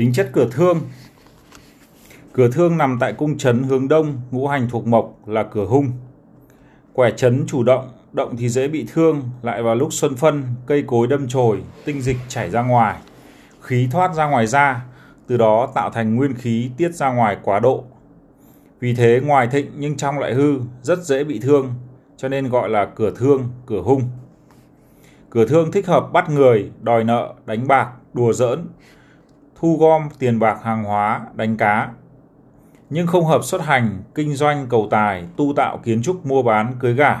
Tính chất cửa thương Cửa thương nằm tại cung trấn hướng đông, ngũ hành thuộc mộc là cửa hung. Quẻ trấn chủ động, động thì dễ bị thương, lại vào lúc xuân phân, cây cối đâm chồi, tinh dịch chảy ra ngoài, khí thoát ra ngoài da, từ đó tạo thành nguyên khí tiết ra ngoài quá độ. Vì thế ngoài thịnh nhưng trong lại hư, rất dễ bị thương, cho nên gọi là cửa thương, cửa hung. Cửa thương thích hợp bắt người, đòi nợ, đánh bạc, đùa giỡn, thu gom tiền bạc hàng hóa, đánh cá. Nhưng không hợp xuất hành, kinh doanh, cầu tài, tu tạo kiến trúc mua bán, cưới gả.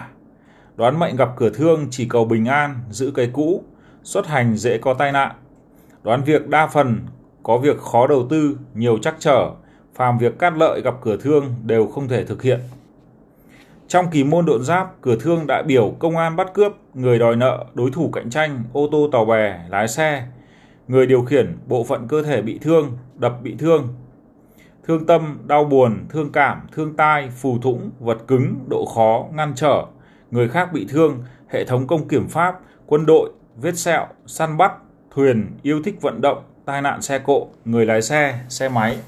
Đoán mệnh gặp cửa thương chỉ cầu bình an, giữ cái cũ, xuất hành dễ có tai nạn. Đoán việc đa phần có việc khó đầu tư, nhiều trắc trở, phàm việc cát lợi gặp cửa thương đều không thể thực hiện. Trong kỳ môn độn giáp, cửa thương đại biểu công an bắt cướp, người đòi nợ, đối thủ cạnh tranh, ô tô tàu bè, lái xe, người điều khiển, bộ phận cơ thể bị thương, đập bị thương. Thương tâm, đau buồn, thương cảm, thương tai, phù thủng, vật cứng, độ khó, ngăn trở, người khác bị thương, hệ thống công kiểm pháp, quân đội, vết sẹo, săn bắt, thuyền, yêu thích vận động, tai nạn xe cộ, người lái xe, xe máy.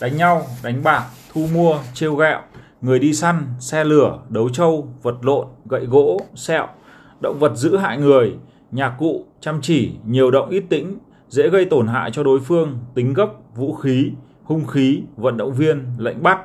Đánh nhau, đánh bạc, thu mua, trêu ghẹo, người đi săn, xe lửa, đấu trâu, vật lộn, gậy gỗ, sẹo, động vật giữ hại người, nhạc cụ, chăm chỉ, nhiều động ít tĩnh, dễ gây tổn hại cho đối phương, tính gốc, vũ khí, hung khí, vận động viên, lệnh bắt,